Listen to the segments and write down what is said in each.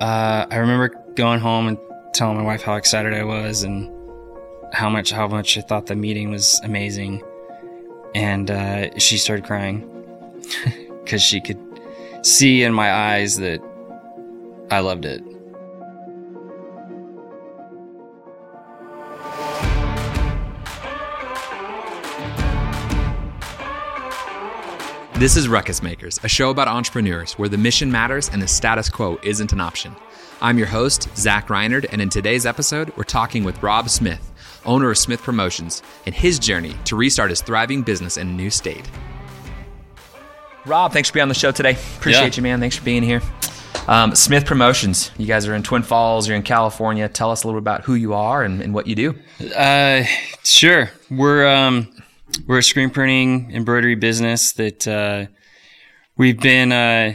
uh, I remember going home and telling my wife how excited I was and how much how much I thought the meeting was amazing, and uh, she started crying because she could see in my eyes that I loved it. This is Ruckus Makers, a show about entrepreneurs where the mission matters and the status quo isn't an option. I'm your host, Zach Reinard, and in today's episode, we're talking with Rob Smith, owner of Smith Promotions, and his journey to restart his thriving business in a new state. Rob, thanks for being on the show today. Appreciate Yeah. you, man. Thanks for being here. Um, Smith Promotions, you guys are in Twin Falls, you're in California. Tell us a little bit about who you are and, and what you do. Uh, sure. We're um, we're a screen printing embroidery business that uh, we've been uh,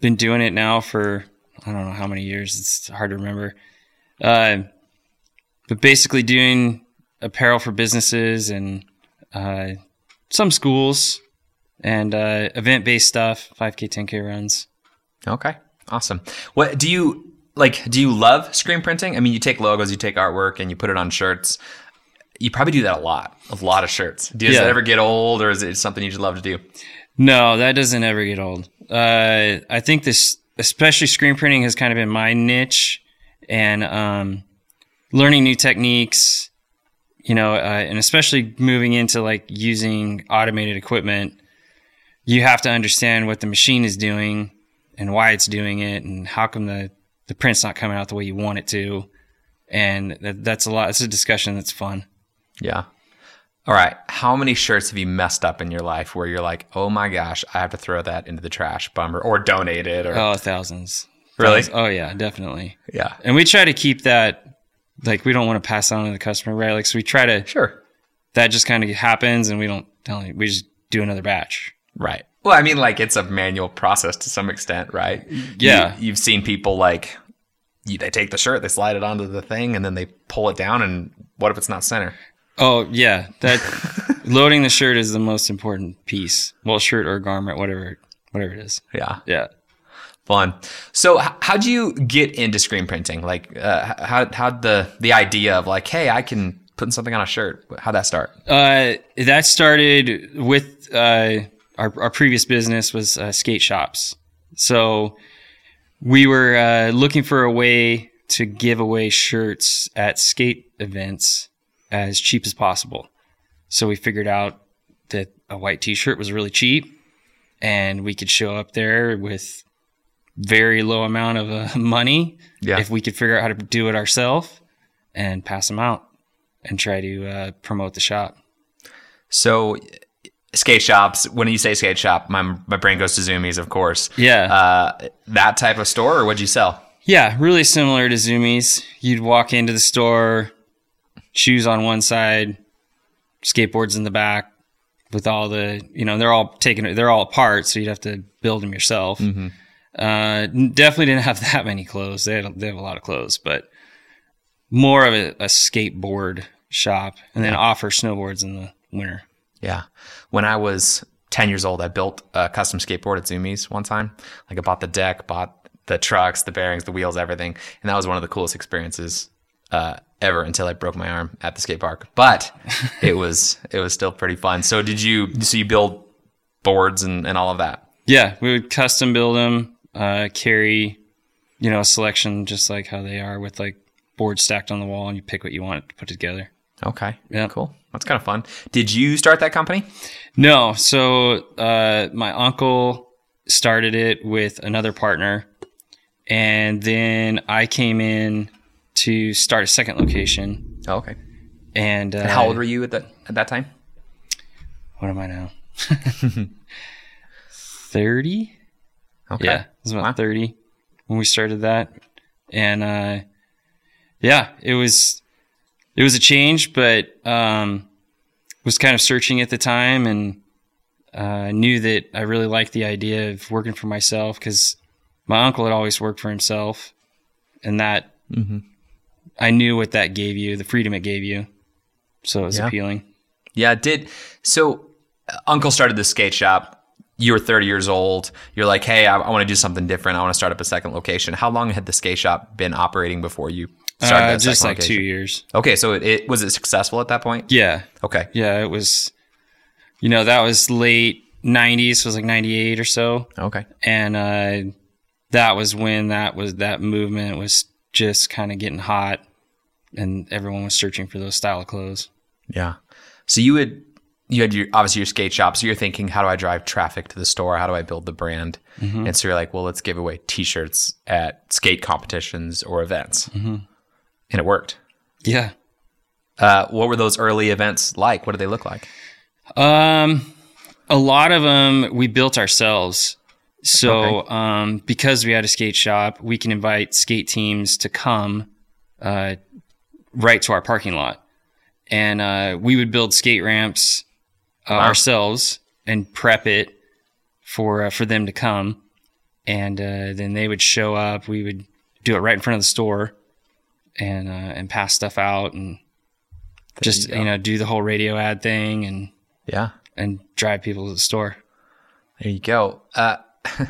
been doing it now for I don't know how many years. It's hard to remember. Uh, but basically doing apparel for businesses and uh, some schools and uh, event based stuff, 5K, 10K runs. Okay, awesome. What do you like? Do you love screen printing? I mean, you take logos, you take artwork, and you put it on shirts. You probably do that a lot, a lot of shirts. Does Yeah. that ever get old, or is it something you just love to do? No, that doesn't ever get old. Uh, I think this, especially screen printing, has kind of been my niche, and um, learning new techniques. You know, uh, and especially moving into like using automated equipment, you have to understand what the machine is doing and why it's doing it, and how come the the print's not coming out the way you want it to. And that, that's a lot. It's a discussion that's fun. Yeah. All right. How many shirts have you messed up in your life where you're like, oh my gosh, I have to throw that into the trash, bummer, or donate it, or Oh, thousands. Really? Thousands. Oh yeah, definitely. yeah, And we try to keep that, like, we don't want to pass on to the customer, right? Like, so we try to, sure, that just kind of happens and we don't tell you, we just do another batch. right. Well, I mean, like it's a manual process to some extent, right? Yeah. You, have seen people like you, they take the shirt, they slide it onto the thing, and then they pull it down, and what if it's not center? Oh, yeah. That loading the shirt is the most important piece. Well, shirt or garment, whatever, whatever it is. Yeah. Yeah. Fun. So, h- how do you get into screen printing? Like, uh, how how'd the the idea of like, hey, I can put something on a shirt? How'd that start? Uh, that started with uh, our, our previous business was uh, skate shops. So we were uh, looking for a way to give away shirts at skate events as cheap as possible. So we figured out that a white T-shirt was really cheap, and we could show up there with very low amount of uh, money Yeah. if we could figure out how to do it ourselves and pass them out and try to uh, promote the shop. So, skate shops. When you say skate shop, my my brain goes to Zumiez, of course. Yeah. Uh, that type of store, or what'd you sell? Yeah, really similar to Zumiez. You'd walk into the store, shoes on one side, skateboards in the back, with all the you know they're all taken they're all apart, so you'd have to build them yourself. Uh, definitely didn't have that many clothes. They had, they have a lot of clothes, but more of a, a skateboard shop, and then offer snowboards in the winter. Yeah. When I was 10 years old, I built a custom skateboard at Zumiez one time. Like I bought the deck, bought the trucks, the bearings, the wheels, everything. And that was one of the coolest experiences uh, ever until I broke my arm at the skate park. But it was it was still pretty fun. So did you so you build boards and, and all of that? Yeah, we would custom build them, uh, carry, you know, a selection just like how they are with like boards stacked on the wall, and you pick what you want to put together. Okay. Yeah. Cool. That's kind of fun. Did you start that company? No, so uh, my uncle started it with another partner, and then I came in to start a second location. Oh, okay. And, uh, And how old were you at that at that time? What am I now? Thirty. Okay. Yeah, it was about Wow. 30 when we started that. And uh, yeah, it was it was a change, but um, was kind of searching at the time and uh, knew that I really liked the idea of working for myself because my uncle had always worked for himself, and that Mm-hmm. I knew what that gave you, the freedom it gave you. So it was Yeah. appealing. Yeah, it did so. uh, Uncle started the skate shop. you were 30 years old. You're like, hey, I, I want to do something different. I want to start up a second location. How long had the skate shop been operating before you started Uh, that just second like two years. Okay, so it, it was it successful at that point? Yeah, Okay, yeah. It was, you know, that was late '90s. It was like '98 or so, okay, and uh, that was when that was that movement was just kind of getting hot, and everyone was searching for those style of clothes. yeah. So you had you had your obviously your skate shop. So you're thinking, how do I drive traffic to the store? How do I build the brand? And so you're like, well, let's give away T-shirts at skate competitions or events, and it worked. Yeah. Uh, what were those early events like? What did they look like? Um, a lot of them we built ourselves. So, Okay. um, because we had a skate shop, we can invite skate teams to come, uh, right to our parking lot, and uh, we would build skate ramps uh, Wow. ourselves and prep it for uh, for them to come, and uh, then they would show up. We would do it right in front of the store, and uh, and pass stuff out and just you you, know do the whole radio ad thing and Yeah, and drive people to the store. there you go.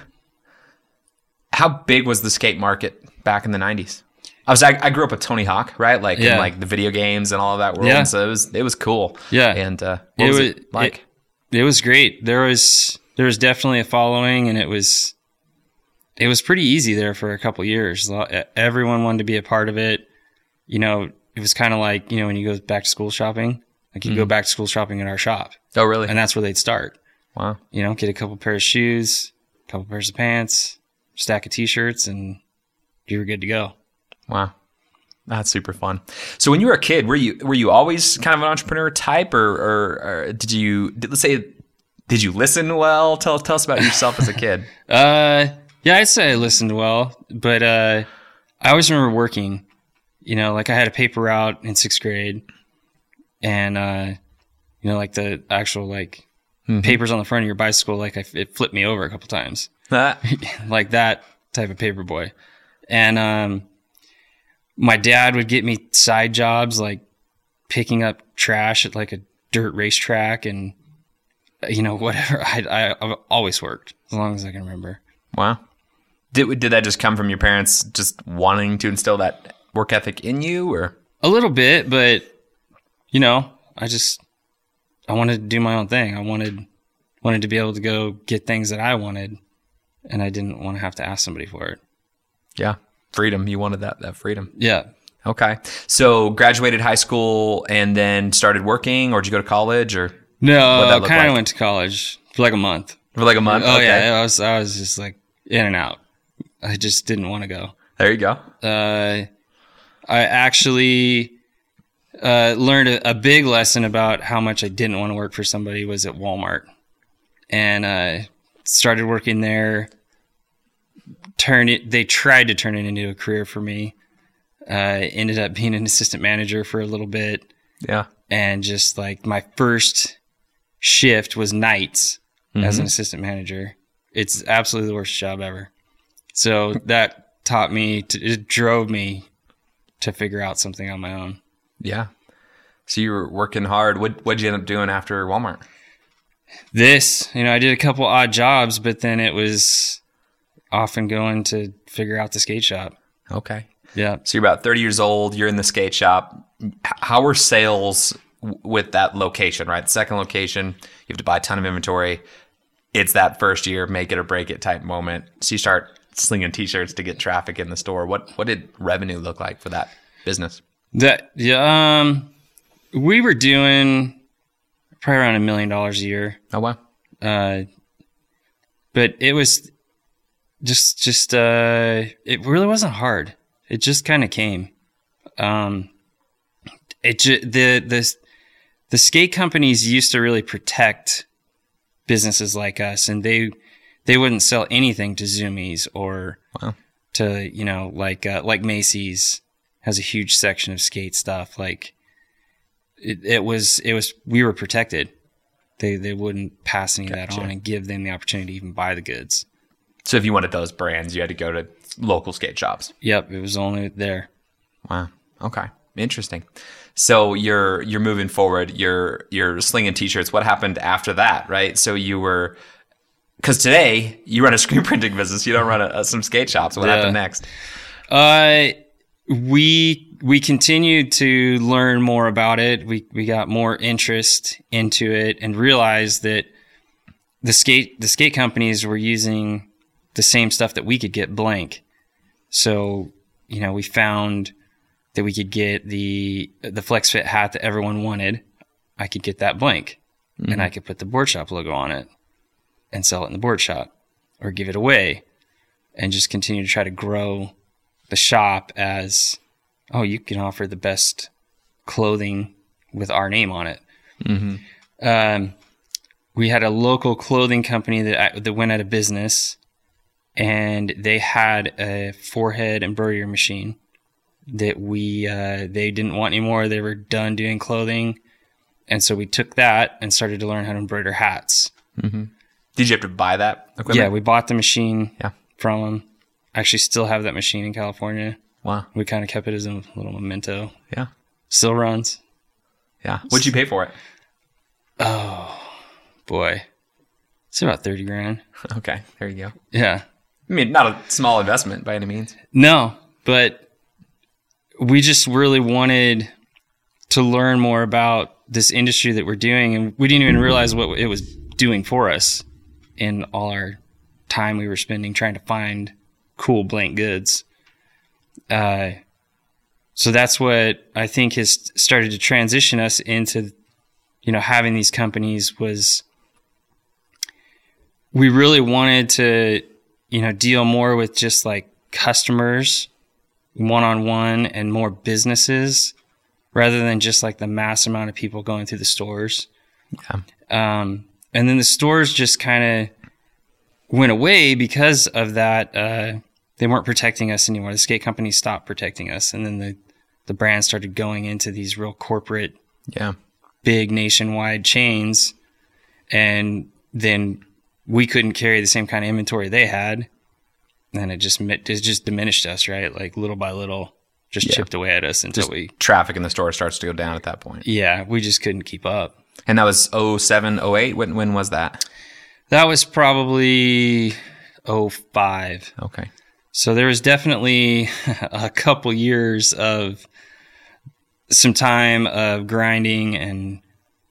How big was the skate market back in the '90s? I was I, I grew up with Tony Hawk, right? Like in like the video games and all of that world. Yeah. So it was it was cool. Yeah. And uh, what It was was- it like? It was great. There was there was definitely a following, and it was it was pretty easy there for a couple years. Everyone wanted to be a part of it. You know, it was kind of like you know when you go back to school shopping, like you go back to school shopping at our shop, oh, really? and that's where they'd start. wow. You know, get a couple pair of shoes, couple pairs of pants, stack of t-shirts, and you were good to go. Wow. That's super fun. So when you were a kid, were you were you always kind of an entrepreneur type, or, or, or did you did, let's say did you listen well? Tell tell us about yourself as a kid. Uh, yeah, I'd say I listened well, but uh, I always remember working. You know, like I had a paper route in sixth grade, and uh, you know, like the actual like papers on the front of your bicycle, like I, it flipped me over a couple times, Ah, like that type of paper boy. And um, my dad would get me side jobs like picking up trash at like a dirt racetrack and you know whatever. I, I I've always worked as long as I can remember. wow. Did did that just come from your parents just wanting to instill that work ethic in you, or A little bit, but you know, I just I wanted to do my own thing. I wanted wanted to be able to go get things that I wanted, and I didn't want to have to ask somebody for it. yeah, freedom? You wanted that that freedom. Yeah. Okay. So graduated high school and then started working, or did you go to college, or No, I kind of like? went to college for like a month. for like a month? Oh okay. yeah, I was I was just like in and out. I just didn't want to go. There you go. Uh, I actually uh, learned a, a big lesson about how much I didn't want to work for somebody was at Walmart, and uh, started working there. Turn it. They tried to turn it into a career for me. Uh, ended up being an assistant manager for a little bit, Yeah. and just like my first shift was nights as an assistant manager. It's absolutely the worst job ever. So that taught me, to, it drove me to figure out something on my own. Yeah. So you were working hard. What what'd you end up doing after Walmart? This, you know, I did a couple odd jobs, but then it was often going to figure out the skate shop. Okay. Yeah. So you're about 30 years old. You're in the skate shop. How were sales with that location? Right, second location. You have to buy a ton of inventory. It's that first year, make it or break it type moment. So you start slinging T-shirts to get traffic in the store. What what did revenue look like for that business? That, yeah, um, we were doing probably around a million dollars a year. Oh wow. Uh, but it was just just uh it really wasn't hard it just kind of came um it ju- the the the skate companies used to really protect businesses like us and they they wouldn't sell anything to Zumiez or Wow. to you know like uh, like Macy's has a huge section of skate stuff like it, it was it was we were protected they they wouldn't pass any of that on and give them the opportunity to even buy the goods. So if you wanted those brands, you had to go to local skate shops. Yep, it was only there. Wow. Okay. Interesting. So you're you're moving forward. You're you're slinging t-shirts. What happened after that? Right. So you were because today you run a screen printing business, you don't run a, a, some skate shops. What Yeah. happened next? Uh, we we continued to learn more about it. We we got more interest into it and realized that the skate the skate companies were using the same stuff that we could get blank. So you know we found that we could get the the flex fit hat that everyone wanted. I could get that blank, and mm-hmm. I could put the board shop logo on it and sell it in the board shop or give it away and just continue to try to grow the shop as oh you can offer the best clothing with our name on it. Um, we had a local clothing company that that went out of business and they had a forehead embroidery machine that we uh, they didn't want anymore. They were done doing clothing. And so we took that and started to learn how to embroider hats. Did you have to buy that equipment? yeah we bought the machine Yeah. from them I actually still have that machine in california Wow. we kind of kept it as a little memento. Yeah. Still runs. Yeah. What'd you pay for it? Oh, boy, it's about 30 grand. Okay. There you go. Yeah. I mean, not a small investment by any means. No, but we just really wanted to learn more about this industry that we're doing. And we didn't even realize what it was doing for us in all our time we were spending trying to find cool blank goods. Uh, so that's what I think has started to transition us into, you know, having these companies was we really wanted to, you know, deal more with just like customers one on one and more businesses rather than just like the mass amount of people going through the stores. Yeah. Um, and then the stores just kind of went away because of that. Uh, they weren't protecting us anymore. The skate companies stopped protecting us. And then the, the brand started going into these real corporate Yeah. big nationwide chains and then we couldn't carry the same kind of inventory they had and it just it just diminished us right like little by little just Yeah. chipped away at us until Just we traffic in the store starts to go down at that point. yeah we just couldn't keep up And that was 07, 08? When, when was that? that was probably 05 Okay. So there was definitely a couple years of some time of grinding and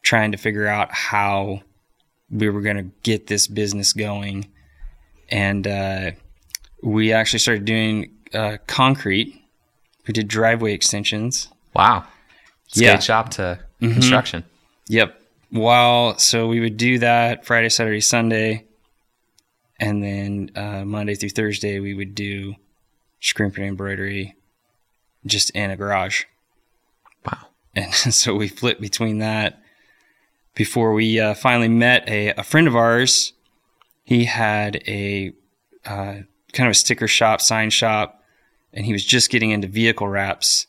trying to figure out how we were going to get this business going. And uh, we actually started doing uh, concrete. We did driveway extensions. Wow. Skate Yeah. shop to construction. Yep. While so we would do that Friday, Saturday, Sunday, and then uh, Monday through Thursday we would do screen print embroidery just in a garage. Wow. And so we flipped between that before we uh, finally met a, a friend of ours. He had a uh, kind of a sticker shop, sign shop, and he was just getting into vehicle wraps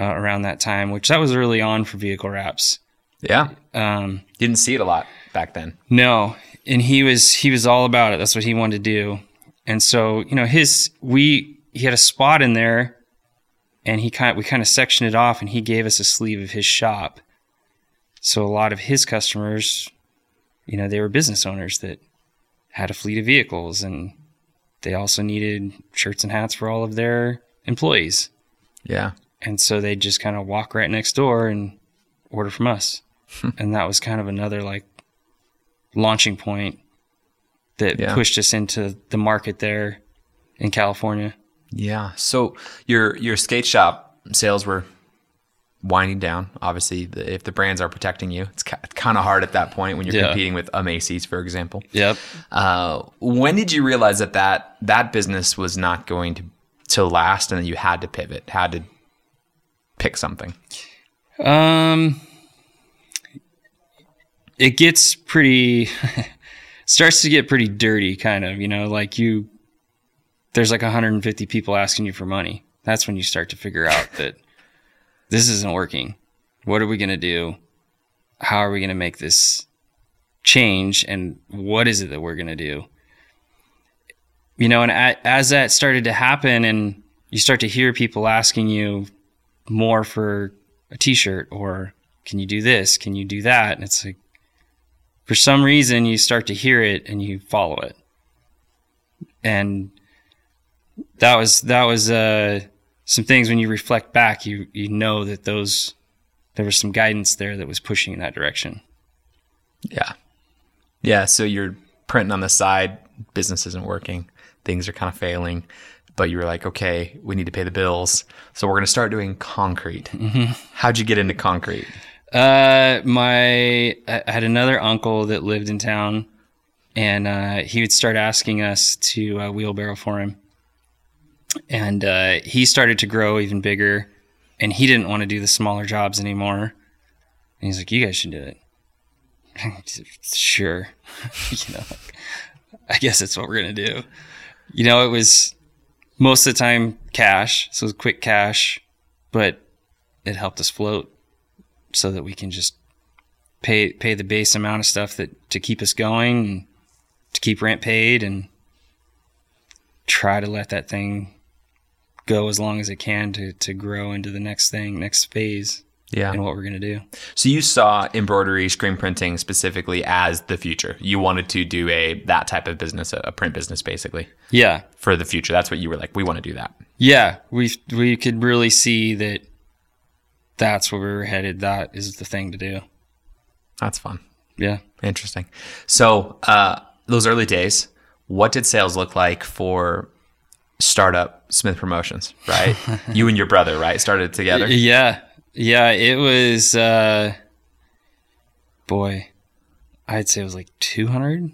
uh, around that time, which that was early on for vehicle wraps. Yeah. Um, Didn't see it a lot back then. no, and he was he was all about it. That's what he wanted to do. And so, you know, his we he had a spot in there and he kind we kind of sectioned it off and he gave us a sleeve of his shop. So a lot of his customers, you know, they were business owners that had a fleet of vehicles and they also needed shirts and hats for all of their employees. Yeah. And so they just kind of walk right next door and order from us. and that was kind of another like launching point that Yeah. pushed us into the market there in California. Yeah. So your your skate shop sales were winding down. Obviously, the, if the brands are protecting you, it's kind of hard at that point when you're Yeah. competing with a Macy's, for example. Yep. Uh, when did you realize that, that that business was not going to to last, and that you had to pivot, had to pick something? Um, it gets pretty, starts to get pretty dirty, kind of. You know, like you, there's like 150 people asking you for money. That's when you start to figure out that this isn't working. What are we going to do? How are we going to make this change? And what is it that we're going to do? You know, and as that started to happen, and you start to hear people asking you more for a t-shirt or can you do this can you do that and it's like for some reason you start to hear it and you follow it. And that was that was uh, some things when you reflect back, you you know that those there was some guidance there that was pushing in that direction. Yeah. Yeah. So you're printing on the side, business isn't working, things are kind of failing, but you were like, okay, we need to pay the bills. So we're going to start doing concrete. Mm-hmm. How'd you get into concrete? Uh, my, I had another uncle that lived in town and, uh, he would start asking us to uh, wheelbarrow for him. And, uh, he started to grow even bigger and he didn't want to do the smaller jobs anymore. And he's like, you guys should do it. sure. you know, I guess that's what we're to do. You know, it was most of the time cash. So it was quick cash, but it helped us float so that we can just pay, pay the base amount of stuff that to keep us going and to keep rent paid and try to let that thing go as long as it can to, to grow into the next thing, next phase yeah. and what we're going to do. So you saw embroidery, screen printing specifically as the future. You wanted to do a that type of business, a print business, basically. Yeah, for the future. That's what you were like. We want to do that. Yeah, we we could really see that. That's where we were headed. That is the thing to do. That's fun. Yeah, interesting. So uh, those early days, what did sales look like for startup Smith Promotions? Right, you and your brother, right, started together. Yeah, yeah, it was uh boy, I'd say it was like 200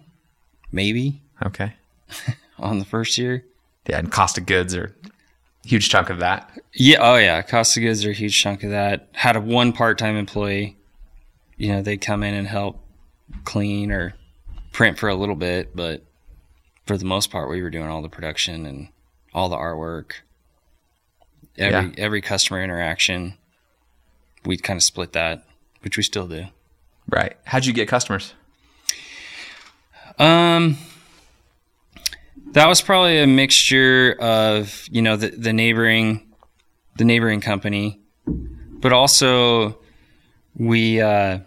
maybe. Okay. on the first year. Yeah, and cost of goods are huge chunk of that. Yeah, oh yeah, cost of goods are a huge chunk of that. Had a one part-time employee. You know, they come in and help clean or print for a little bit, but for the most part we were doing all the production and all the artwork. Every yeah. every customer interaction we kind of split that, which we still do. Right. How'd you get customers? Um, that was probably a mixture of you know the the neighboring, the neighboring company, but also we uh,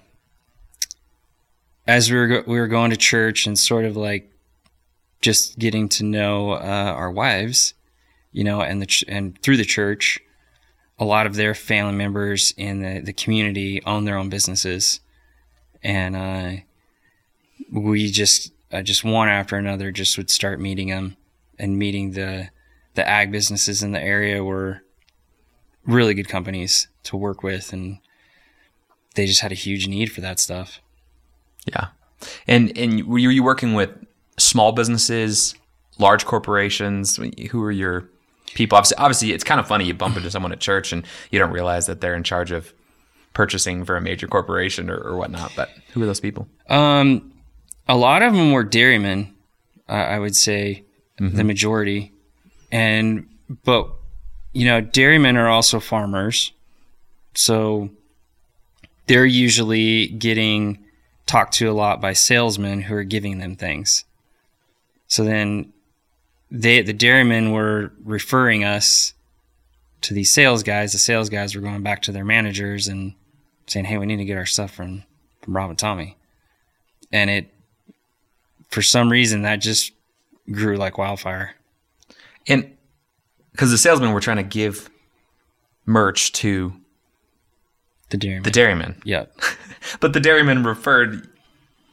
as we were go- we were going to church and sort of like just getting to know uh, our wives, you know, and the ch- and through the church, a lot of their family members in the, the community own their own businesses. And uh, we just, uh, just one after another, just would start meeting them and meeting the, the ag businesses in the area were really good companies to work with. And they just had a huge need for that stuff. Yeah. And, and were you working with small businesses, large corporations? Who are your people. Obviously, obviously, it's kind of funny. You bump into someone at church and you don't realize that they're in charge of purchasing for a major corporation or, or whatnot. But who are those people? Um, a lot of them were dairymen. Uh, I would say mm-hmm. the majority, and but you know, dairymen are also farmers, so they're usually getting talked to a lot by salesmen who are giving them things. So then they the dairymen were referring us to these sales guys. The sales guys were going back to their managers and saying, "Hey, we need to get our stuff from from Rob and Tommy." And it, for some reason, that just grew like wildfire. And because the salesmen were trying to give merch to the dairymen. The dairymen. Yeah. but the dairyman referred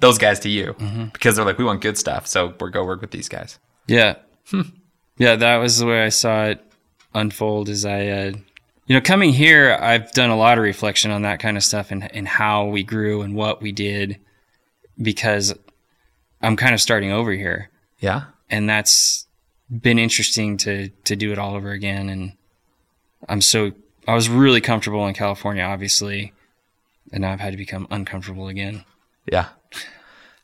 those guys to you mm-hmm. because they're like, we want good stuff, so we're go work with these guys. Yeah. Hmm. Yeah, that was the way I saw it unfold. As I, uh, you know, coming here, I've done a lot of reflection on that kind of stuff and and how we grew and what we did, because I'm kind of starting over here. Yeah, and that's been interesting to to do it all over again. And I'm so I was really comfortable in California, obviously, and now I've had to become uncomfortable again. Yeah.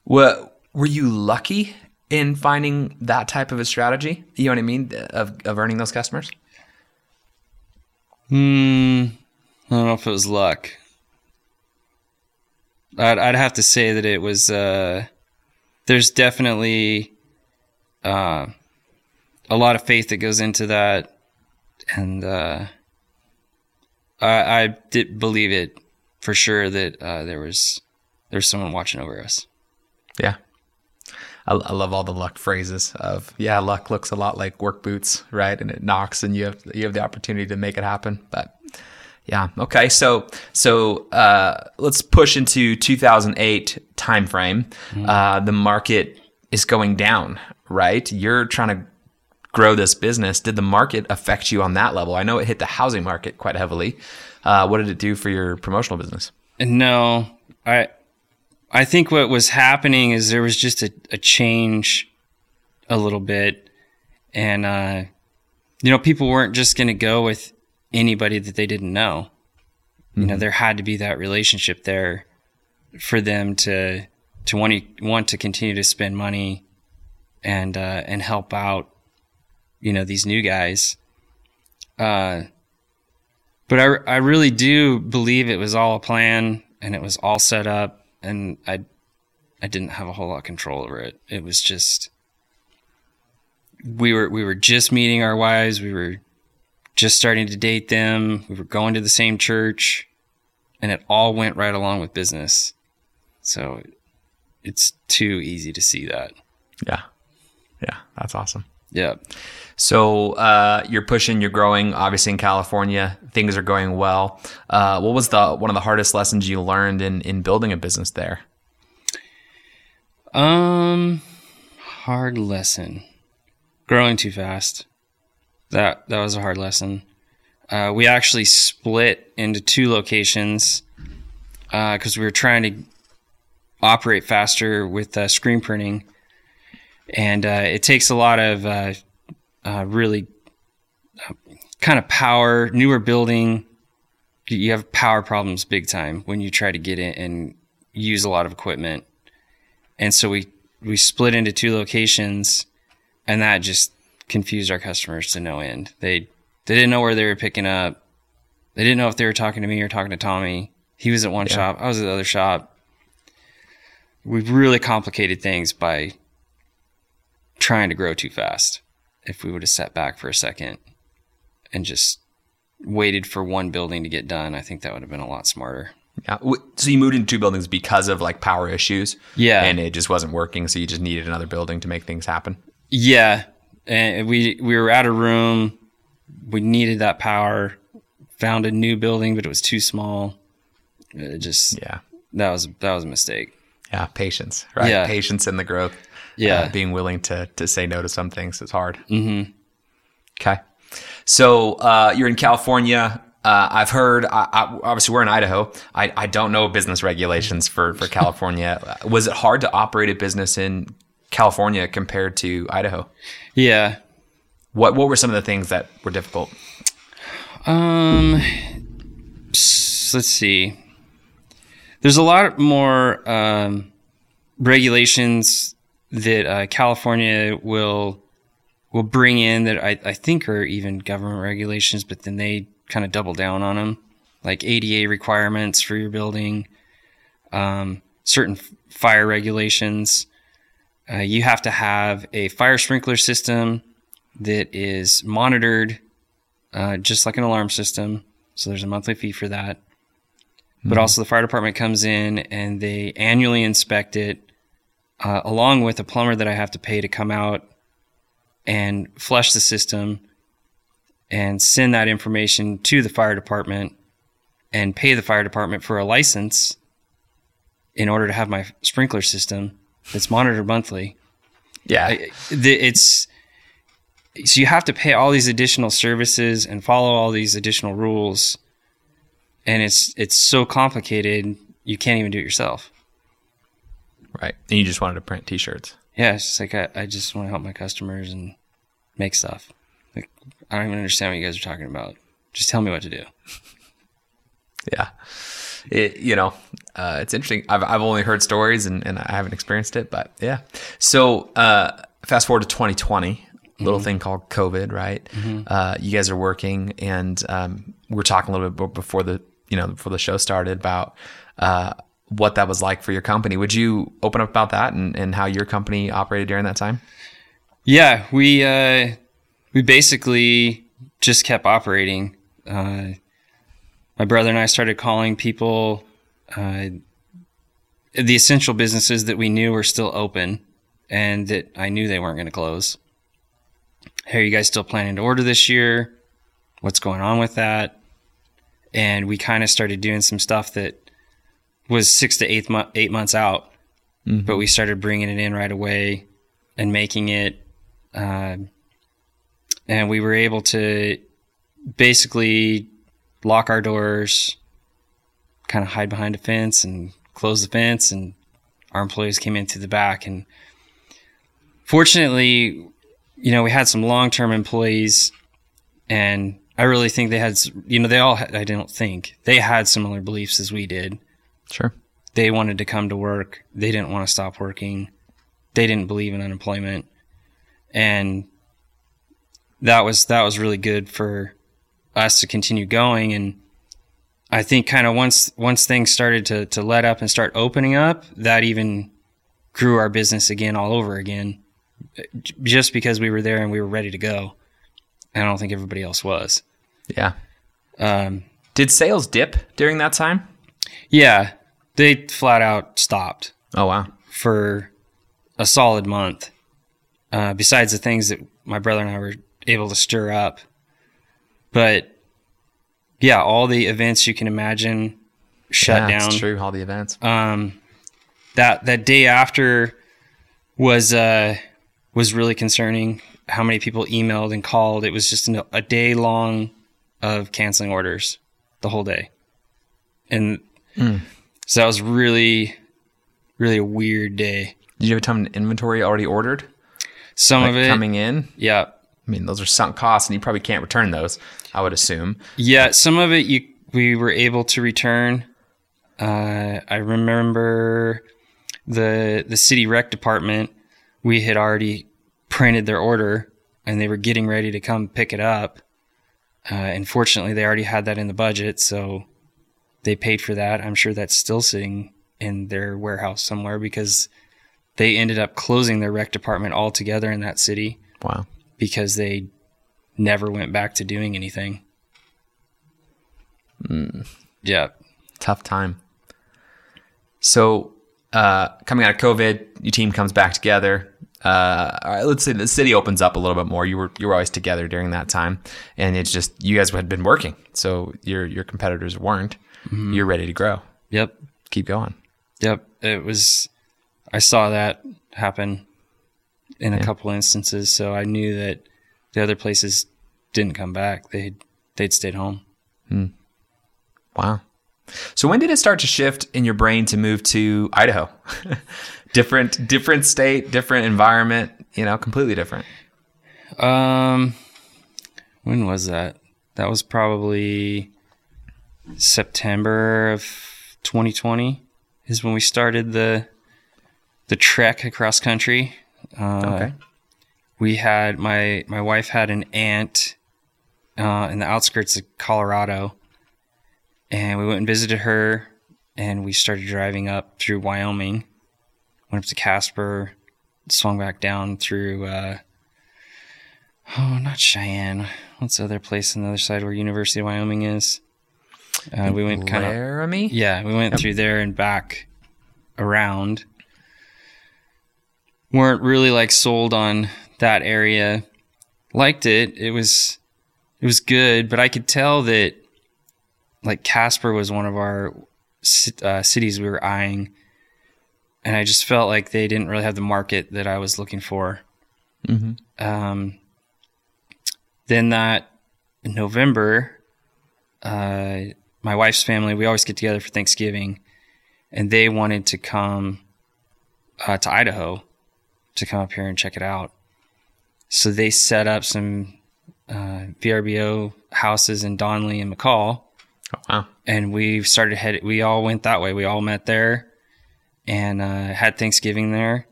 Well, were you lucky in finding that type of a strategy? You know what I mean? Of, of earning those customers? Hmm. I don't know if it was luck. I'd, I'd have to say that it was, uh, there's definitely, uh, a lot of faith that goes into that. And, uh, I, I did believe it for sure that, uh, there was, there's someone watching over us. Yeah. I, I, love all the luck phrases of yeah, luck looks a lot like work boots, right? And it knocks, and you have you have the opportunity to make it happen. But yeah, okay. So so uh, let's push into 2008 timeframe. Mm-hmm. Uh, the market is going down, right? You're trying to grow this business. Did the market affect you on that level? I know it hit the housing market quite heavily. Uh, what did it do for your promotional business? No, I I think what was happening is there was just a, a change a little bit. And, uh, you know, people weren't just going to go with anybody that they didn't know. Mm-hmm. You know, mm-hmm. there had to be that relationship there for them to, to want to, want to continue to spend money and, uh, and help out, you know, these new guys. Uh, but I, I really do believe it was all a plan and it was all set up and I I didn't have a whole lot of control over it. It was just we were we were just meeting our wives, we were just starting to date them, we were going to the same church, and it all went right along with business. So it's too easy to see that. Yeah. Yeah, that's awesome. Yeah. So uh, you're pushing, you're growing. Obviously, in California, things are going well. Uh, what was the one of the hardest lessons you learned in in building a business there? Um, hard lesson. Growing too fast. That that was a hard lesson. Uh, we actually split into two locations because uh, we were trying to operate faster with uh, screen printing, and uh, it takes a lot of uh, uh, really kind of power, newer building. You have power problems big time when you try to get in and use a lot of equipment. And so we, we split into two locations and that just confused our customers to no end. They, they didn't know where they were picking up. They didn't know if they were talking to me or talking to Tommy. He was at one yeah. shop. I was at the other shop. We really complicated things by trying to grow too fast if we would have sat back for a second and just waited for one building to get done, I think that would have been a lot smarter. Yeah. So you moved into two buildings because of like power issues. Yeah. And it just wasn't working. So you just needed another building to make things happen. Yeah. And we, we were out of room. We needed that power. Found a new building, but it was too small. It just, yeah, that was, that was a mistake. Yeah. Patience, right? Yeah. Patience in the growth yeah, uh, being willing to to say no to some things is hard. Mm-hmm. Okay, so uh, you're in California. Uh, I've heard. I, I, obviously, we're in Idaho. I, I don't know business regulations for for California. Was it hard to operate a business in California compared to Idaho? Yeah. What What were some of the things that were difficult? Um, let's see. There's a lot more um, regulations that uh, California will will bring in that I, I think are even government regulations, but then they kind of double down on them, like ADA requirements for your building, um, certain f- fire regulations. Uh, you have to have a fire sprinkler system that is monitored, uh, just like an alarm system. So there's a monthly fee for that. Mm-hmm. But hmm. also, the fire department comes in and they annually inspect it uh, along with a plumber that I have to pay to come out and flush the system and send that information to the fire department and pay the fire department for a license in order to have my sprinkler system that's monitored monthly. Yeah. It's so you have to pay all these additional services and follow all these additional rules and it's it's so complicated you can't even do it yourself. Right. And you just wanted to print T-shirts. Yeah, it's just like I, I just want to help my customers and make stuff. Like I don't even understand what you guys are talking about. Just tell me what to do. yeah. It, you know, uh, it's interesting. I've, I've only heard stories and, and I haven't experienced it, but yeah. So, uh, fast forward to 2020, little mm-hmm. thing called COVID, right? Mm-hmm. Uh, you guys are working and, um, we are talking a little bit before the, you know, before the show started about, uh, what that was like for your company. Would you open up about that and, and how your company operated during that time? Yeah, we uh, we basically just kept operating. Uh, my brother and I started calling people uh, the essential businesses that we knew were still open and that I knew they weren't going to close. Hey, are you guys still planning to order this year? What's going on with that? And we kind of started doing some stuff that was six to eight, mo- eight months out, but we started bringing it in right away and making it. Uh, and we were able to basically lock our doors, kind of hide behind a fence and close the fence, and our employees came in through the back. And fortunately, you know, we had some long term employees, and I really think they had, you know, they all, had, I don't think, they had similar beliefs as we did. Sure. They wanted to come to work, they didn't want to stop working, they didn't believe in unemployment. And that was that was really good for us to continue going and I think kind of once once things started to to let up and start opening up, that even grew our business again all over again, just because we were there and we were ready to go. I don't think everybody else was. Yeah. Um, Did sales dip during that time? yeah, they flat out stopped Oh wow. for a solid month. Uh, besides the things that my brother and I were able to stir up, but yeah, all the events you can imagine shut yeah, down. True. All the events. um, that that day after was uh, was really concerning. How many people emailed and called? It was just an, a day long of canceling orders, the whole day, and so that was really, really a weird day. Did you have a ton of inventory already ordered? Some Like of it, coming in? yeah, I mean, those are sunk costs, and you probably can't return those. I would assume. Yeah, some of it you we were able to return. Uh, I remember the the city rec department. We had already printed their order, and they were getting ready to come pick it up. Uh, and fortunately, they already had that in the budget, so they paid for that. I'm sure that's still sitting in their warehouse somewhere because they ended up closing their rec department altogether in that city Wow. Because they never went back to doing anything. Yeah. Tough time. So, uh, coming out of COVID, your team comes back together. Uh, all right, let's say the city opens up a little bit more. You were you were always together during that time, and it's just you guys had been working, so your your competitors weren't. You're ready to grow. Yep. Keep going. Yep. It was, I saw that happen in a couple instances. So I knew that the other places didn't come back. They'd, they'd stayed home. Wow. So when did it start to shift in your brain to move to Idaho? different different state, different environment, you know, completely different. Um, when was that? That was probably September of 2020 is when we started the the trek across country. Uh, Okay. we had my my wife had an aunt uh, in the outskirts of Colorado, and we went and visited her, and we started driving up through Wyoming, went up to Casper, swung back down through. Uh, oh, not Cheyenne. What's the other place on the other side where University of Wyoming is? Uh, we went kind of Laramie? yeah, we went through there and back around. Weren't really like sold on that area. Liked it. It was it was good, but I could tell that like Casper was one of our uh, cities we were eyeing, and I just felt like they didn't really have the market that I was looking for. Um, then that in November, uh, my wife's family, we always get together for Thanksgiving, and they wanted to come uh, to Idaho to come up here and check it out. So they set up some uh, VRBO houses in Donnelly and McCall, Oh, wow. and we started head. We all went that way. We all met there and uh, had Thanksgiving there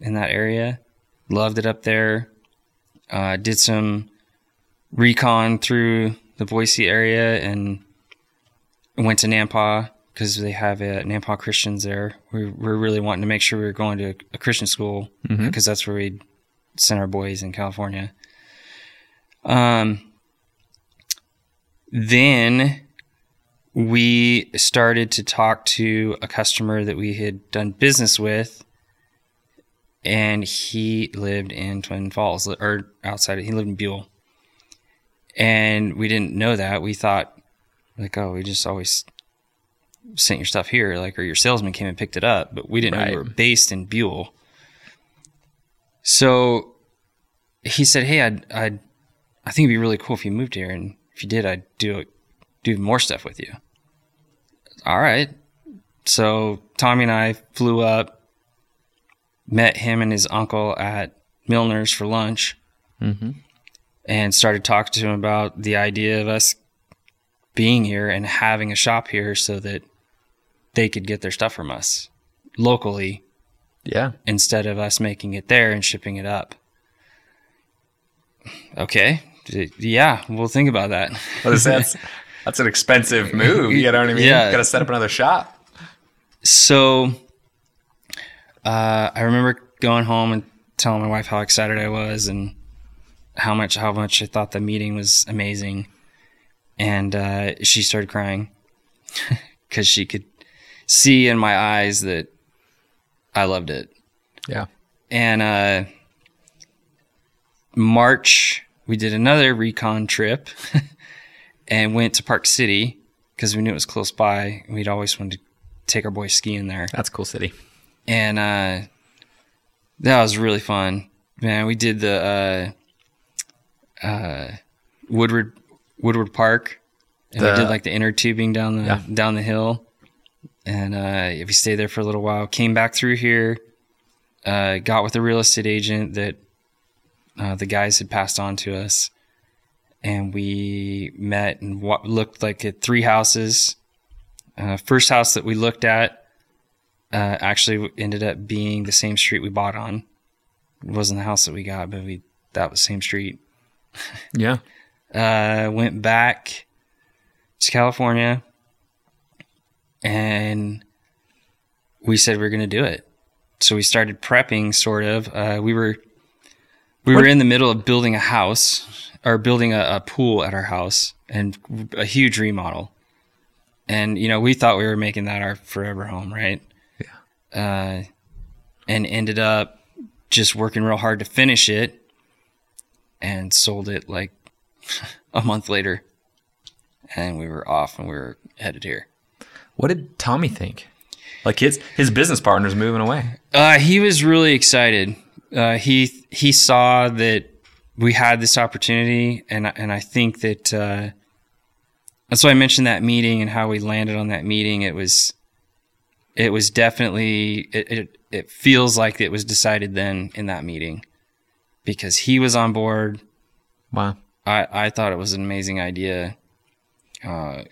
in that area. Loved it up there. Uh, did some recon through the Boise area and went to Nampa because they have uh, Nampa Christians there. We we're really wanting to make sure we were going to a Christian school because that's where we sent our boys in California. Um, then we started to talk to a customer that we had done business with, and he lived in Twin Falls or outside. Of he lived in Buhl, and we didn't know that. We thought, like, oh, we just always sent your stuff here, like, or your salesman came and picked it up, but we didn't know you were based in Buhl. So he said, "Hey, I'd, I'd, I think it'd be really cool if you moved here, and if you did, I'd do do more stuff with you." All right. So Tommy and I flew up, met him and his uncle at Milner's for lunch, Mm-hmm. and started talking to him about the idea of us being here and having a shop here so that they could get their stuff from us locally Yeah. instead of us making it there and shipping it up. Okay. Yeah, we'll think about that. Well, that's that's an expensive move. You know what I mean? Yeah. Got to set up another shop. so uh, I remember going home and telling my wife how excited I was and how much how much I thought the meeting was amazing, and uh, she started crying because she could see in my eyes that I loved it. Yeah. And uh, March, we did another recon trip and went to Park City because we knew it was close by. We'd always wanted to take our boys skiing there. That's a cool city. And uh, that was really fun. Man, we did the uh, uh, Woodward Woodward Park, and we did like the inner tubing down the Yeah. down the hill. And uh, if we stayed there for a little while. Came back through here, uh, got with a real estate agent that uh, the guys had passed on to us, and we met and wa- looked like at three houses. Uh, first house that we looked at uh, actually ended up being the same street we bought on. It wasn't the house that we got, but we that was the same street. Yeah. Uh, went back to California, and we said we are going to do it. So we started prepping, sort of. Uh, we were we were in the middle of building a house or building a, a pool at our house and a huge remodel. And you know, we thought we were making that our forever home, right? Yeah. Uh, and ended up just working real hard to finish it, and sold it like a month later. And we were off, and we were headed here. What did Tommy think? Like his his business partner's moving away. Uh, he was really excited. Uh, he he saw that we had this opportunity, and and I think that uh, that's why I mentioned that meeting and how we landed on that meeting. It was it was definitely it it, it feels like it was decided then in that meeting because he was on board. Wow. I, I thought it was an amazing idea. Uh,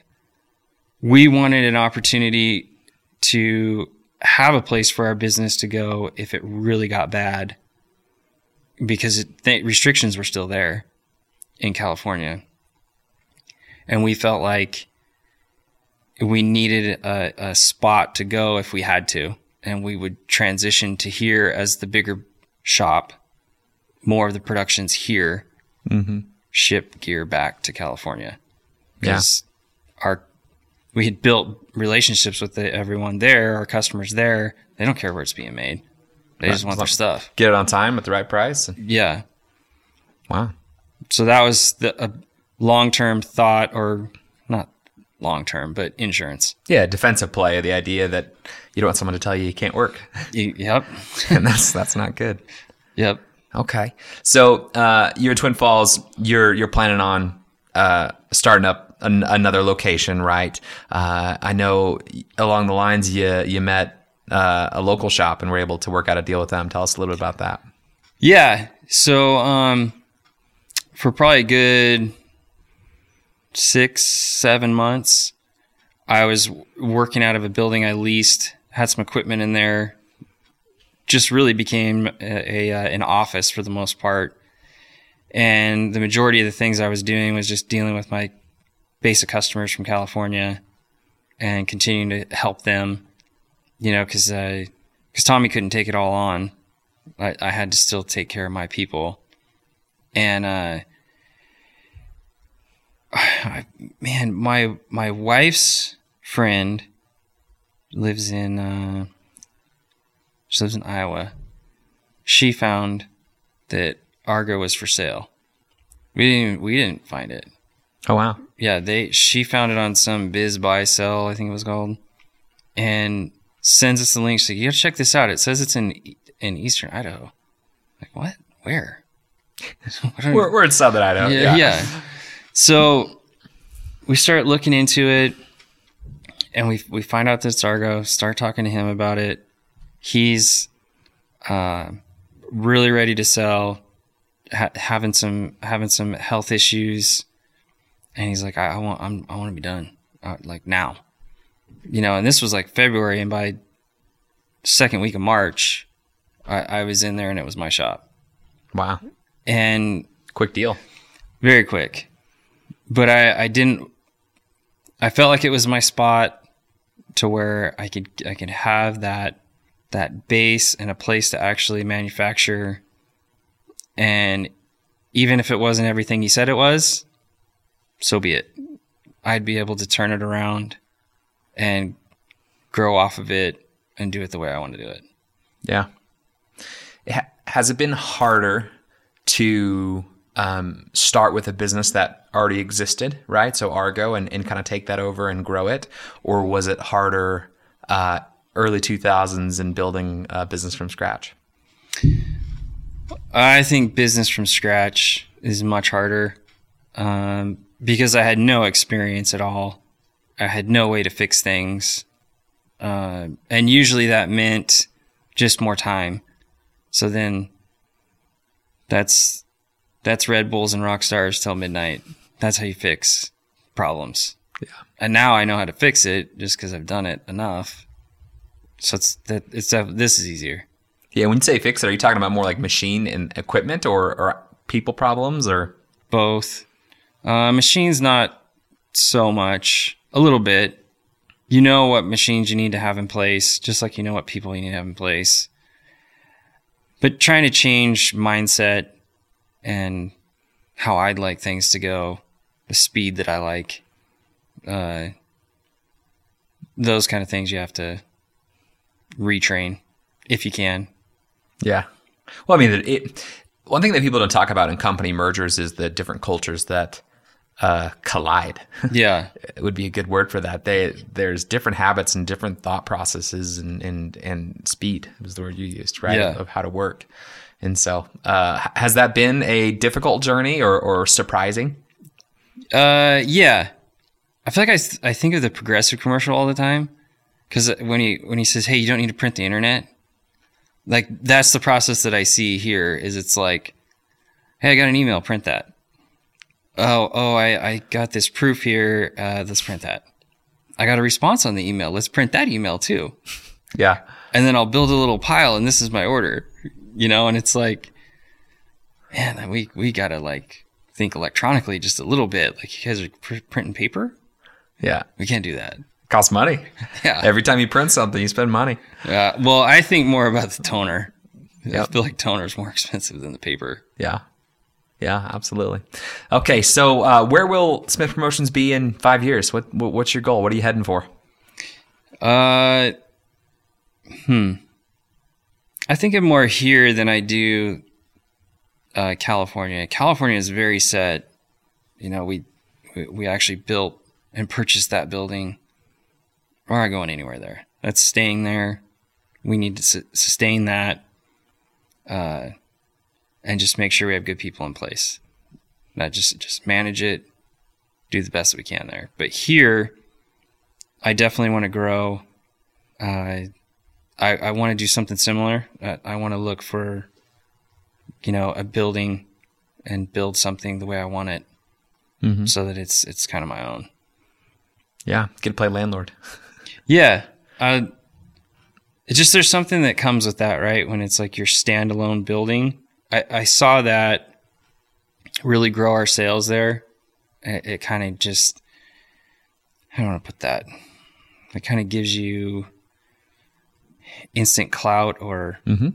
we wanted an opportunity to have a place for our business to go if it really got bad because it, the restrictions were still there in California. And we felt like we needed a, a spot to go if we had to. And we would transition to here as the bigger shop, more of the productions here Mm-hmm. ship gear back to California Yeah. because our we had built relationships with the, everyone there, our customers there. They don't care where it's being made; they just want their stuff. Get it on time at the right price. And, Yeah. wow. So that was the a long term thought, or not long term, but insurance. Yeah, defensive play. The idea that you don't want someone to tell you you can't work, Yep. and that's that's not good. Yep. Okay. So uh, you're at Twin Falls. You're you're planning on uh, starting up an, another location, right? Uh, I know along the lines you you met uh, a local shop and were able to work out a deal with them. Tell us a little bit about that. Yeah. So um, for probably a good six, seven months, I was working out of a building I leased, had some equipment in there, just really became a, a uh, an office for the most part. And the majority of the things I was doing was just dealing with my basic customers from California and continuing to help them, you know, because because Tommy couldn't take it all on. I, I had to still take care of my people. And uh, man, my my wife's friend lives in uh, she lives in Iowa. She found that Argo was for sale. We didn't we didn't find it. Oh wow. Yeah, they she found it on some BizBuySell, I think it was called, and sends us the link. She's like, "You gotta check this out. It says it's in in Eastern Idaho." Like what? Where? What We're, we're in Southern Idaho. yeah, yeah. So we start looking into it, and we we find out that it's Argo. Start talking to him about it. He's uh, really ready to sell, ha- having some having some health issues, and he's like, I, I want I'm, I want to be done, uh, like now, you know. And this was like February, and by second week of March, I, I was in there, and it was my shop, Wow. and Quick deal. very quick. But I, I didn't. I felt like it was my spot to where I could I could have that that base and a place to actually manufacture. And even if it wasn't everything he said it was, so be it. I'd be able to turn it around and grow off of it and do it the way I want to do it. Yeah. Ha- has it been harder to um, start with a business that already existed, right? So Argo and, and kind of take that over and grow it? Or was it harder uh, early 2000s and building a business from scratch? I think business from scratch is much harder um, because I had no experience at all. I had no way to fix things. Uh, and usually that meant just more time. So then that's that's Red Bulls and rock stars till midnight. That's how you fix problems. Yeah. And now I know how to fix it just because I've done it enough. So it's that it's this is easier. Yeah, when you say fix it, are you talking about more like machine and equipment or, or people problems or? both. Uh, machines, not so much. A little bit. You know what machines you need to have in place, just like you know what people you need to have in place. But trying to change mindset and how I'd like things to go, the speed that I like, uh, those kind of things you have to retrain if you can. Yeah. Well, I mean, it, it, one thing that people don't talk about in company mergers is the different cultures that uh, collide. Yeah. it would be a good word for that. They there's different habits and different thought processes and and and speed was the word you used, right? Yeah. Of how to work. And so, uh, has that been a difficult journey or, or surprising? Uh, yeah. I feel like I, I think of the progressive commercial all the time because when he when he says, "Hey, you don't need to print the internet," like that's the process that I see here. Is it's like, "Hey, I got an email, print that." Oh, oh, I I got this proof here. Uh, let's print that. I got a response on the email. Let's print that email too. Yeah. And then I'll build a little pile, and this is my order. You know, and it's like, man, we we gotta like think electronically just a little bit. Like you guys are pr- printing paper. Yeah. We can't do that. Costs money. Yeah. Every time you print something, you spend money. Uh, well, I think more about the toner. I feel like toner is more expensive than the paper. Yeah. Yeah, absolutely. Okay, so uh, where will Smith Promotions be in five years? What, what what's your goal? What are you heading for? Uh, hmm. I think I'm more here than I do uh, California. California is very set. You know, we we- we actually built and purchased that building. We're not going anywhere there. That's staying there. We need to su- sustain that, uh, and just make sure we have good people in place. Not just just manage it, do the best that we can there. But here, I definitely want to grow. Uh, I I want to do something similar. Uh, I want to look for, you know, a building, and build something the way I want it, Mhm. so that it's it's kind of my own. Yeah, get to play landlord. Yeah. Uh, it's just there's something that comes with that, right? When it's like your standalone building. I, I saw that really grow our sales there. It, it kind of just, I don't want to put that. It kind of gives you instant clout or, Mm-hmm.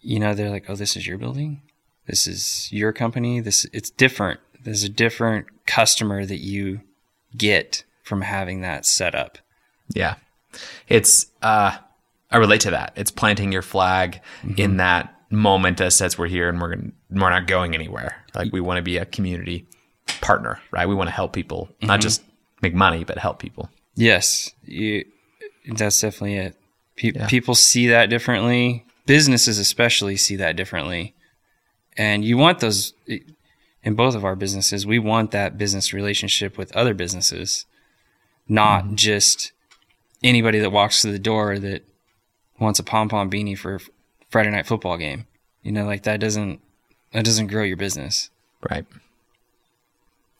you know, they're like, oh, this is your building? This is your company? This It's different. There's a different customer that you get from having that set up. Yeah. It's uh I relate to that. It's planting your flag Mm-hmm. in that moment that says we're here and we're gonna, we're not going anywhere. Like we want to be a community partner, right? We want to help people, Mm-hmm. not just make money, but help people. Yes, you, that's definitely it. Pe- Yeah. People see that differently. Businesses especially see that differently, and you want those in both of our businesses. We want that business relationship with other businesses, not Mm-hmm. just anybody that walks through the door that wants a pom pom beanie for a Friday night football game. You know, like that doesn't that doesn't grow your business. Right.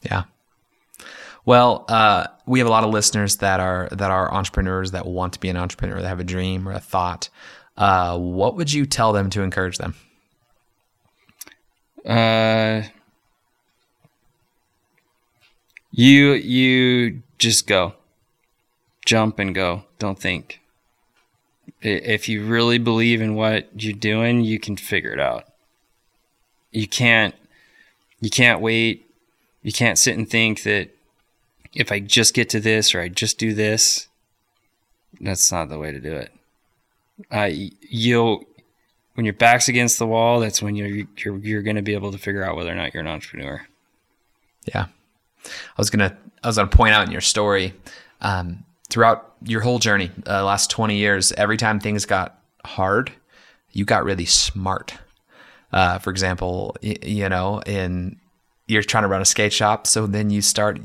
Yeah. Well, uh, we have a lot of listeners that are that are entrepreneurs that want to be an entrepreneur, that have a dream or a thought. Uh, what would you tell them to encourage them? Uh, you you just go, jump and go. Don't think. If you really believe in what you're doing, you can figure it out. You can't. You can't wait. You can't sit and think that if I just get to this or I just do this, that's not the way to do it. Uh, you'll when your back's against the wall, that's when you're you're you're going to be able to figure out whether or not you're an entrepreneur. Yeah. I was gonna I was gonna point out in your story, um, throughout your whole journey, uh, last twenty years, every time things got hard, you got really smart. Uh, for example, y- you know, in you're trying to run a skate shop, so then you start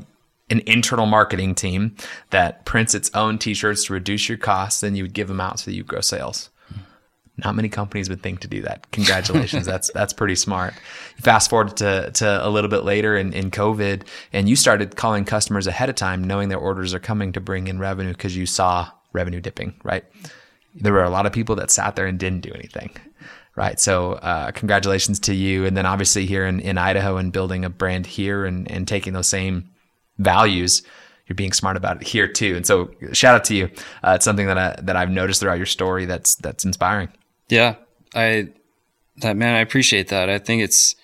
an internal marketing team that prints its own T-shirts to reduce your costs, and you would give them out so that you grow sales. Not many companies would think to do that. Congratulations, that's that's pretty smart. Fast forward to, to a little bit later in, in COVID, and you started calling customers ahead of time, knowing their orders are coming to bring in revenue because you saw revenue dipping. Right? There were a lot of people that sat there and didn't do anything. Right. So, uh, congratulations to you. And then obviously here in, in Idaho and building a brand here and, and taking those same values, you're being smart about it here too. And so shout out to you. Uh, it's something that I, that I've noticed throughout your story. That's, that's inspiring. Yeah, I that man, I appreciate that. I think it's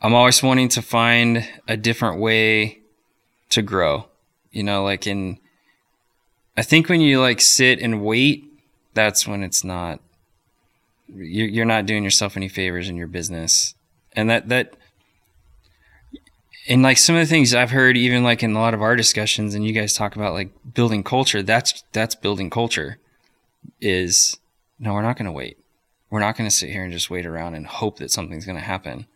I'm always wanting to find a different way to grow. You know, like in I think when you like sit and wait, that's when it's not you're not doing yourself any favors in your business. And that that and like some of the things I've heard even like in a lot of our discussions and you guys talk about like building culture, that's that's building culture is no, we're not going to wait. We're not going to sit here and just wait around and hope that something's going to happen.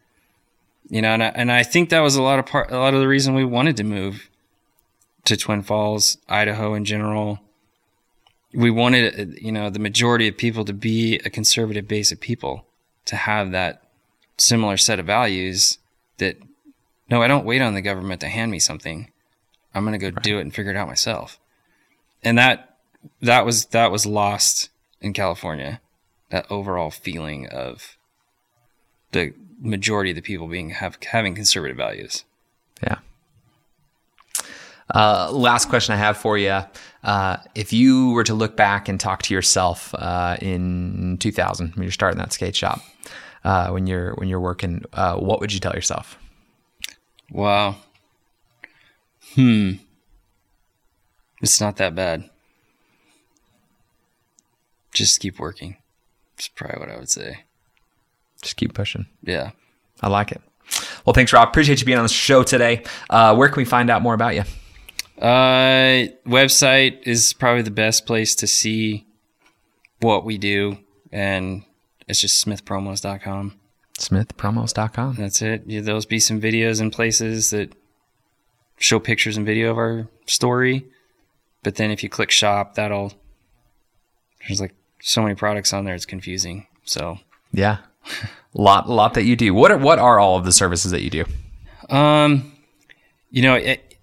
You know, and I, and I think that was a lot of part, a lot of the reason we wanted to move to Twin Falls, Idaho in general. We wanted, you know, the majority of people to be a conservative base of people, to have that similar set of values that, no, I don't wait on the government to hand me something. I'm going to go do it and figure it out myself. And that, that was, that was lost in California. That overall feeling of the majority of the people being have having conservative values. Yeah. Uh, last question I have for you. Uh, if you were to look back and talk to yourself uh, in 2000, when you're starting that skate shop, uh, when you're when you're working, uh, what would you tell yourself? Wow. Hmm. It's not that bad. Just keep working. That's probably what I would say. Just keep pushing. Yeah. I like it. Well, thanks, Rob. Appreciate you being on the show today. Uh, where can we find out more about you? Uh, website is probably the best place to see what we do, and it's just smithpromos.com. SmithPromos.com. That's it. Yeah, there'll be some videos and places that show pictures and video of our story. But then if you click shop, that'll there's like so many products on there. It's confusing. So, Yeah, A lot lot that you do. What are what are all of the services that you do? um, you know, it,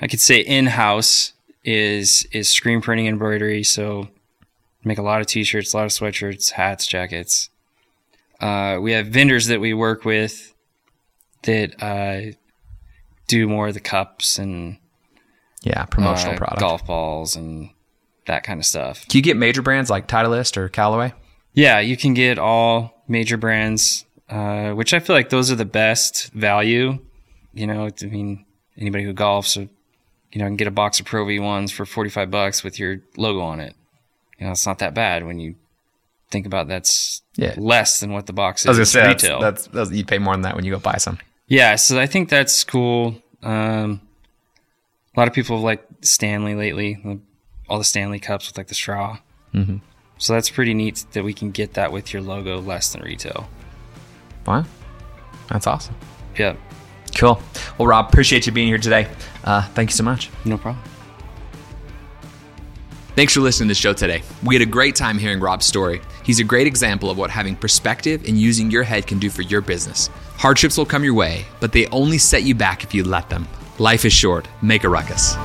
I could say in house is is screen printing embroidery. So, make a lot of t-shirts, a lot of sweatshirts, hats, jackets. Uh, we have vendors that we work with that uh, do more of the cups and Yeah, promotional uh, product. golf balls and that kind of stuff. Do you get major brands like Titleist or Callaway? Yeah, you can get all major brands, uh, which I feel like those are the best value You know, I mean, anybody who golfs, or, you know, can get a box of Pro V1s for 45 bucks with your logo on it. You know, it's not that bad when you think about that's Yeah. less than what the box is I was gonna say that's, retail. that's, that's you'd pay more than that when you go buy some. Yeah, so I think that's cool. Um, a lot of people have like Stanley lately, all the Stanley cups with like the straw. Mm-hmm. So that's pretty neat that we can get that with your logo less than retail. Wow, that's awesome. Yeah, Cool. Well, Rob, appreciate you being here today. Uh, thank you so much. no problem. Thanks for listening to the show today. We had a great time hearing Rob's story. He's a great example of what having perspective and using your head can do for your business. Hardships will come your way, but they only set you back if you let them. Life is short. Make a ruckus.